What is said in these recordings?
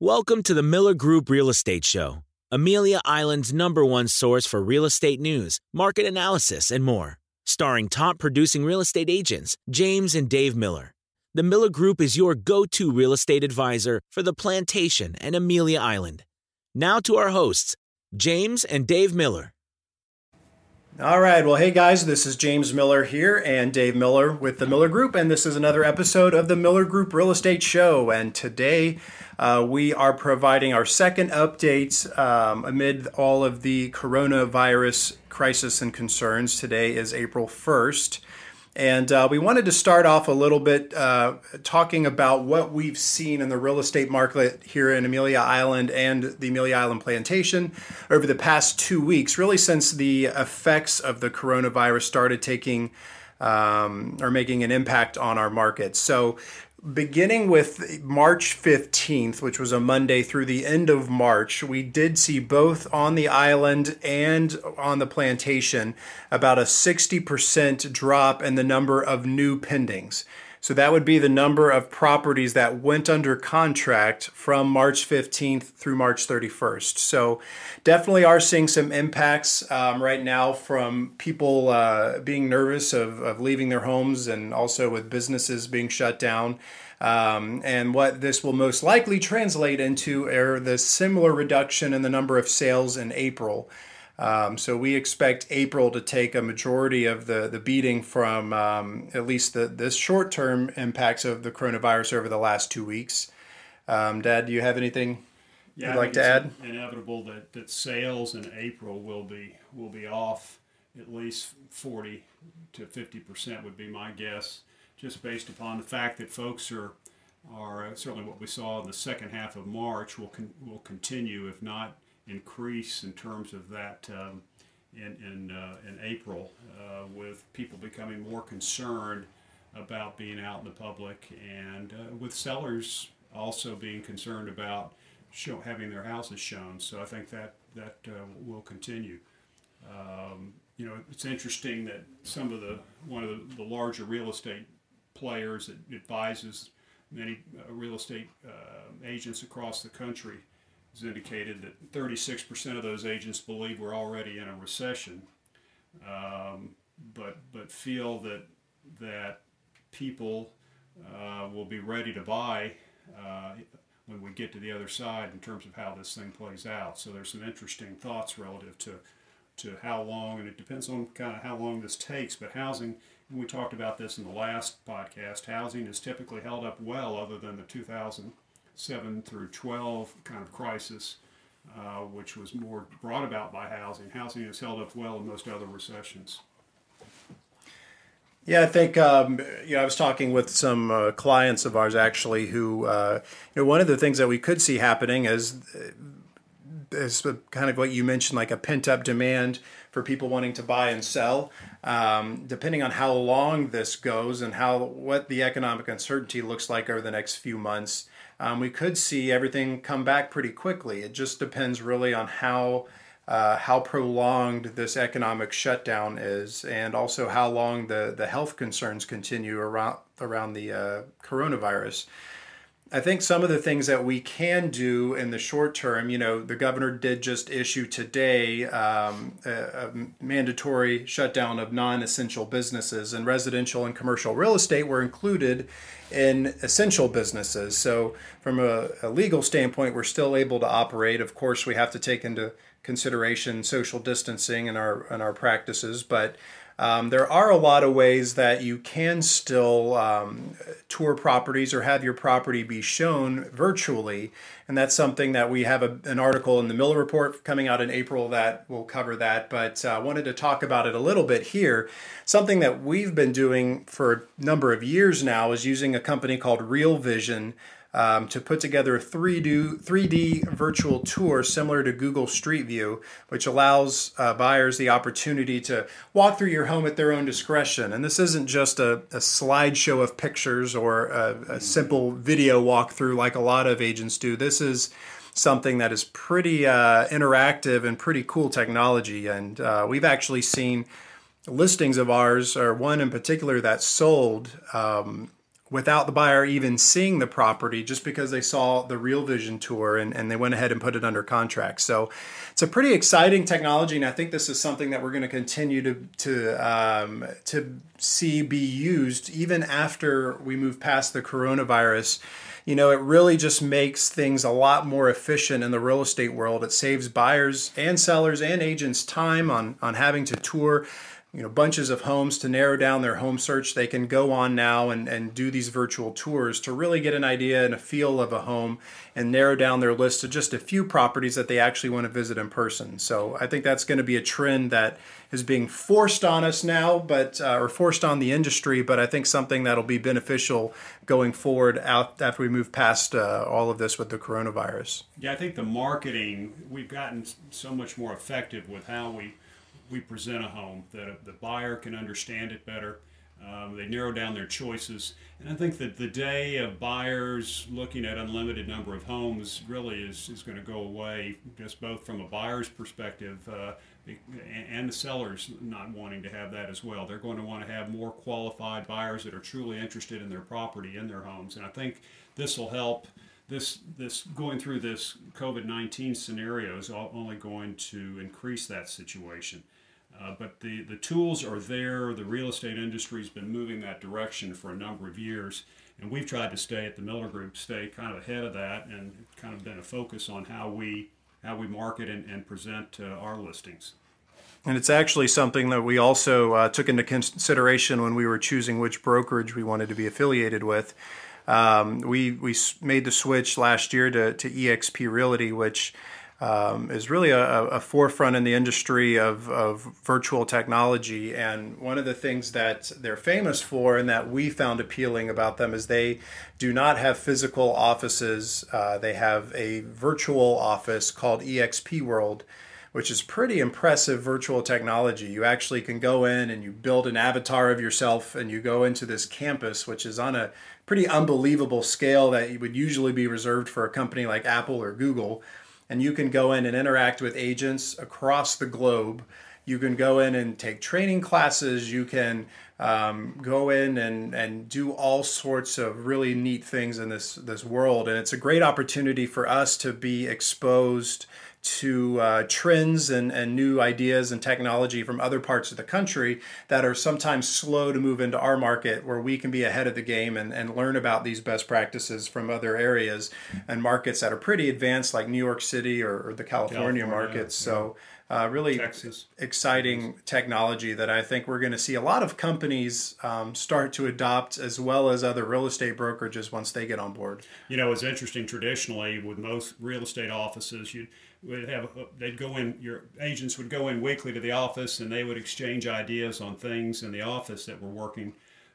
Welcome to the Miller Group Real Estate Show, Amelia Island's number one source for real estate news, market analysis, and more. Starring top producing real estate agents, James and Dave Miller. The Miller Group is your go to real estate advisor for the plantation and Amelia Island. Now to our hosts, James and Dave Miller. All right. Well, hey guys, this is James Miller here and Dave Miller with the Miller Group, and this is another episode of the Miller Group Real Estate Show. And today uh, we are providing our second update um, amid all of the coronavirus crisis and concerns. Today is April 1st. And uh, we wanted to start off a little bit uh, talking about what we've seen in the real estate market here in Amelia Island and the Amelia Island Plantation over the past two weeks, really since the effects of the coronavirus started taking um, or making an impact on our market. So, beginning with March 15th, which was a Monday through the end of March, we did see both on the island and on the plantation about a 60% drop in the number of new pendings. So that would be the number of properties that went under contract from March 15th through March 31st. So definitely are seeing some impacts um, right now from people uh, being nervous of, of leaving their homes and also with businesses being shut down. Um, and what this will most likely translate into are the similar reduction in the number of sales in April. Um, so we expect April to take a majority of the, the beating from um, at least the this short term impacts of the coronavirus over the last two weeks. Um, Dad, do you have anything yeah, you'd like to add? Inevitable that, that sales in April will be will be off at least forty to fifty percent would be my guess, just based upon the fact that folks are are certainly what we saw in the second half of March will con- will continue, if not increase in terms of that um, in, in, uh, in April uh, with people becoming more concerned about being out in the public and uh, with sellers also being concerned about show, having their houses shown. So I think that, that uh, will continue. Um, you know, it's interesting that some of the, one of the, the larger real estate players that advises many uh, real estate uh, agents across the country has indicated that 36% of those agents believe we're already in a recession, um, but but feel that that people uh, will be ready to buy uh, when we get to the other side in terms of how this thing plays out. So there's some interesting thoughts relative to to how long, and it depends on kind of how long this takes. But housing, we talked about this in the last podcast. Housing has typically held up well, other than the 2000- 7 through 12 kind of crisis, uh, which was more brought about by housing. Housing has held up well in most other recessions. Yeah, I think um, you know I was talking with some uh, clients of ours actually who uh, you know one of the things that we could see happening is is kind of what you mentioned like a pent up demand for people wanting to buy and sell. Um, depending on how long this goes and how what the economic uncertainty looks like over the next few months, um, we could see everything come back pretty quickly. It just depends really on how uh, how prolonged this economic shutdown is, and also how long the, the health concerns continue around around the uh, coronavirus. I think some of the things that we can do in the short term, you know, the governor did just issue today um, a, a, mandatory shutdown of non essential businesses, and residential and commercial real estate were included in essential businesses. So, from a, a legal standpoint, we're still able to operate. Of course, we have to take into consideration social distancing in our in our practices, but um, there are a lot of ways that you can still um, tour properties or have your property be shown virtually. And that's something that we have a, an article in the Miller Report coming out in April that will cover that. But I uh, wanted to talk about it a little bit here. Something that we've been doing for a number of years now is using a company called Real Vision um, to put together a 3D, 3D virtual tour similar to Google Street View, which allows uh, buyers the opportunity to walk through your home at their own discretion. And this isn't just a, a slideshow of pictures or a, a simple video walkthrough like a lot of agents do. This is something that is pretty uh, interactive and pretty cool technology. And uh, we've actually seen listings of ours, or one in particular that sold um, without the buyer even seeing the property just because they saw the real vision tour and, and they went ahead and put it under contract. So it's a pretty exciting technology and i think this is something that we're going to continue to to um, to see be used even after we move past the coronavirus. You know it really just makes things a lot more efficient in the real estate world. It saves buyers and sellers and agents time on on having to tour you know bunches of homes to narrow down their home search. They can go on now and, and do these virtual tours to really get an idea and a feel of a home and narrow down their list to just a few properties that they actually want to visit in person. So i think that's going to be a trend that is being forced on us now but uh, or forced on the industry but i think something that'll be beneficial going forward out after we move past uh, all of this with the coronavirus. Yeah i think the marketing we've gotten so much more effective with how we we present a home that the buyer can understand it better. Um, they narrow down their choices, and I think that the day of buyers looking at unlimited number of homes really is, is going to go away, just both from a buyer's perspective uh, and the sellers not wanting to have that as well. They're going to want to have more qualified buyers that are truly interested in their property, in their homes, and I think this will help this this going through this COVID nineteen scenario is only going to increase that situation. Uh, but the, the tools are there. The real estate industry has been moving that direction for a number of years. And we've tried to stay at the Miller Group, stay kind of ahead of that, and kind of been a focus on how we how we market and, and present uh, our listings. And it's actually something that we also uh, took into consideration when we were choosing which brokerage we wanted to be affiliated with. Um, we we made the switch last year to, to EXP Realty, which um, is really a, a, forefront in the industry of, of virtual technology. And one of the things that they're famous for and that we found appealing about them is they do not have physical offices. Uh, they have a virtual office called EXP World which is pretty impressive virtual technology. You actually can go in and you build an avatar of yourself and you go into this campus, which is on a pretty unbelievable scale that would usually be reserved for a company like Apple or Google and you can go in and interact with agents across the globe. You can go in and take training classes. You can um, go in and, and do all sorts of really neat things in this this world, and it's a great opportunity for us to be exposed to uh, trends and, and new ideas and technology from other parts of the country that are sometimes slow to move into our market where we can be ahead of the game and, and learn about these best practices from other areas and markets that are pretty advanced like New York City or, or the California, California markets. Yeah. So uh, really Texas. exciting technology that I think we're going to see a lot of companies um, start to adopt as well as other real estate brokerages once they get on board. You know, it's interesting traditionally with most real estate offices, you would have they'd go in your agents would go in weekly to the office and they would exchange ideas on things in the office that were working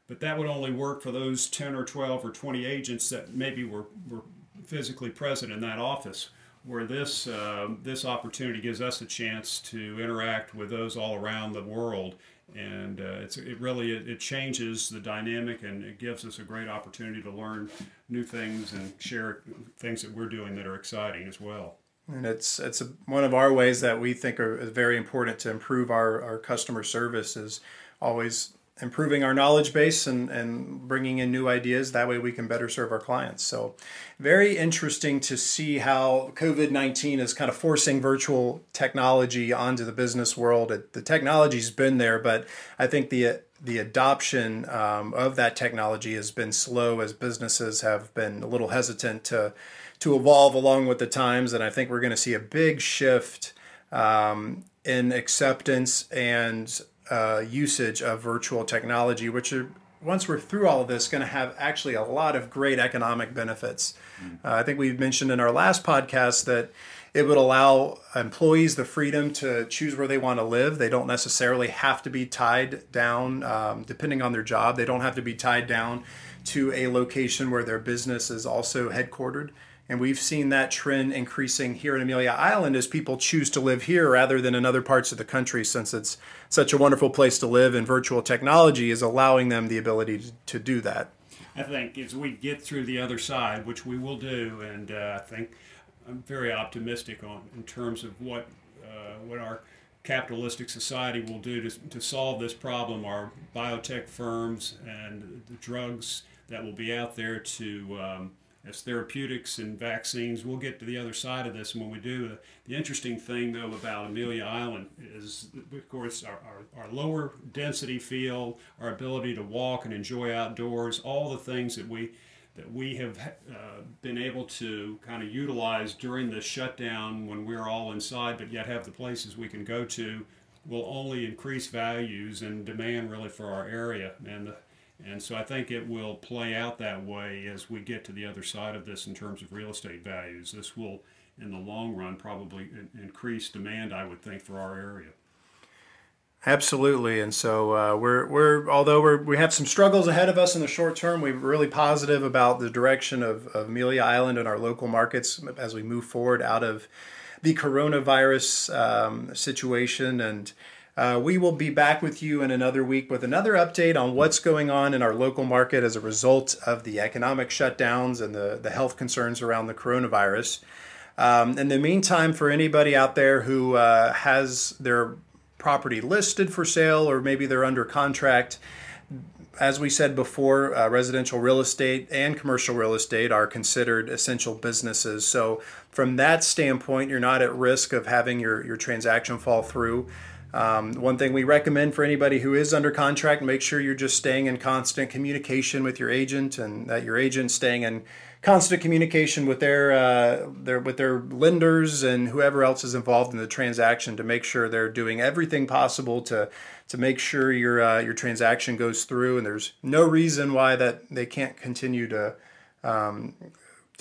but that would only work for those 10 or 12 or 20 agents that maybe were, were physically present in that office where this uh, this opportunity gives us a chance to interact with those all around the world. And uh, it's it really it, changes the dynamic and it gives us a great opportunity to learn new things and share things that we're doing that are exciting as well. And it's it's a, one of our ways that we think are very important to improve our, our customer service is always improving our knowledge base and, and bringing in new ideas. That way we can better serve our clients. So, very interesting to see how COVID 19 is kind of forcing virtual technology onto the business world. It, the technology's been there, but I think the the adoption um, of that technology has been slow as businesses have been a little hesitant to to evolve along with the times. And I think we're going to see a big shift um, in acceptance and uh, usage of virtual technology, which are once we're through all of this, going to have actually a lot of great economic benefits. Mm. Uh, I think we've mentioned in our last podcast that it would allow employees the freedom to choose where they want to live. They don't necessarily have to be tied down, um, depending on their job. They don't have to be tied down to a location where their business is also headquartered. And we've seen that trend increasing here in Amelia Island as people choose to live here rather than in other parts of the country since it's such a wonderful place to live and virtual technology is allowing them the ability to, do that. I think as we get through the other side, which we will do, and uh, I think I'm very optimistic on in terms of what uh, what our capitalistic society will do to, to solve this problem. Our biotech firms and the drugs that will be out there to um, as therapeutics and vaccines. We'll get to the other side of this when we do. The interesting thing, though, about Amelia Island is, of course, our, our, our, lower density feel, our ability to walk and enjoy outdoors, all the things that we that we have uh, been able to kind of utilize during the shutdown when we're all inside, but yet have the places we can go to, will only increase values and demand really for our area. And the, and so I think it will play out that way as we get to the other side of this in terms of real estate values. This will, in the long run, probably increase demand, I would think, for our area. Absolutely, and so uh, we're we're although we're, we have some struggles ahead of us in the short term, we're really positive about the direction of, of Amelia Island and our local markets as we move forward out of the coronavirus um, situation and uh, we will be back with you in another week with another update on what's going on in our local market as a result of the economic shutdowns and the, the health concerns around the coronavirus. Um, in the meantime, for anybody out there who uh, has their property listed for sale or maybe they're under contract, as we said before, uh, residential real estate and commercial real estate are considered essential businesses. So, from that standpoint, you're not at risk of having your, your transaction fall through. Um, one thing we recommend for anybody who is under contract, make sure you're just staying in constant communication with your agent, and that your agent staying in constant communication with their uh, their with their lenders and whoever else is involved in the transaction to make sure they're doing everything possible to to make sure your uh, your transaction goes through. And there's no reason why that they can't continue to um,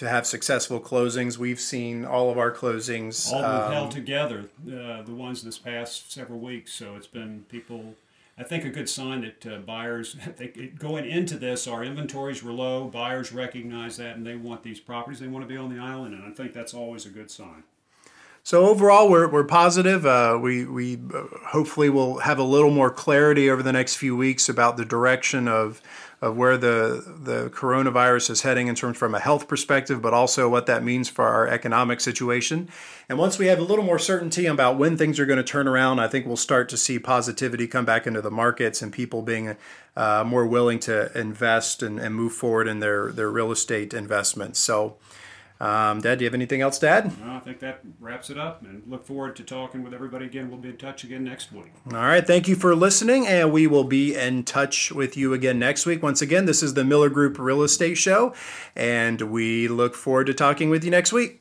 to have successful closings. We've seen all of our closings. All um, held together, uh, the ones this past several weeks. So it's been people. I think a good sign that uh, buyers they, going into this, our inventories were low. Buyers recognize that, and they want these properties. They want to be on the island, and I think that's always a good sign. So overall, we're, we're positive. Uh, we we uh, hopefully will have a little more clarity over the next few weeks about the direction of of where the the coronavirus is heading in terms from a health perspective, but also what that means for our economic situation. And once we have a little more certainty about when things are going to turn around, I think we'll start to see positivity come back into the markets and people being uh, more willing to invest and, and move forward in their their real estate investments. So. Um, Dad, do you have anything else Dad? No, I think that wraps it up and look forward to talking with everybody again. We'll be in touch again next week. All right. Thank you for listening, and we will be in touch with you again next week. Once again, this is the Miller Group Real Estate Show, and we look forward to talking with you next week.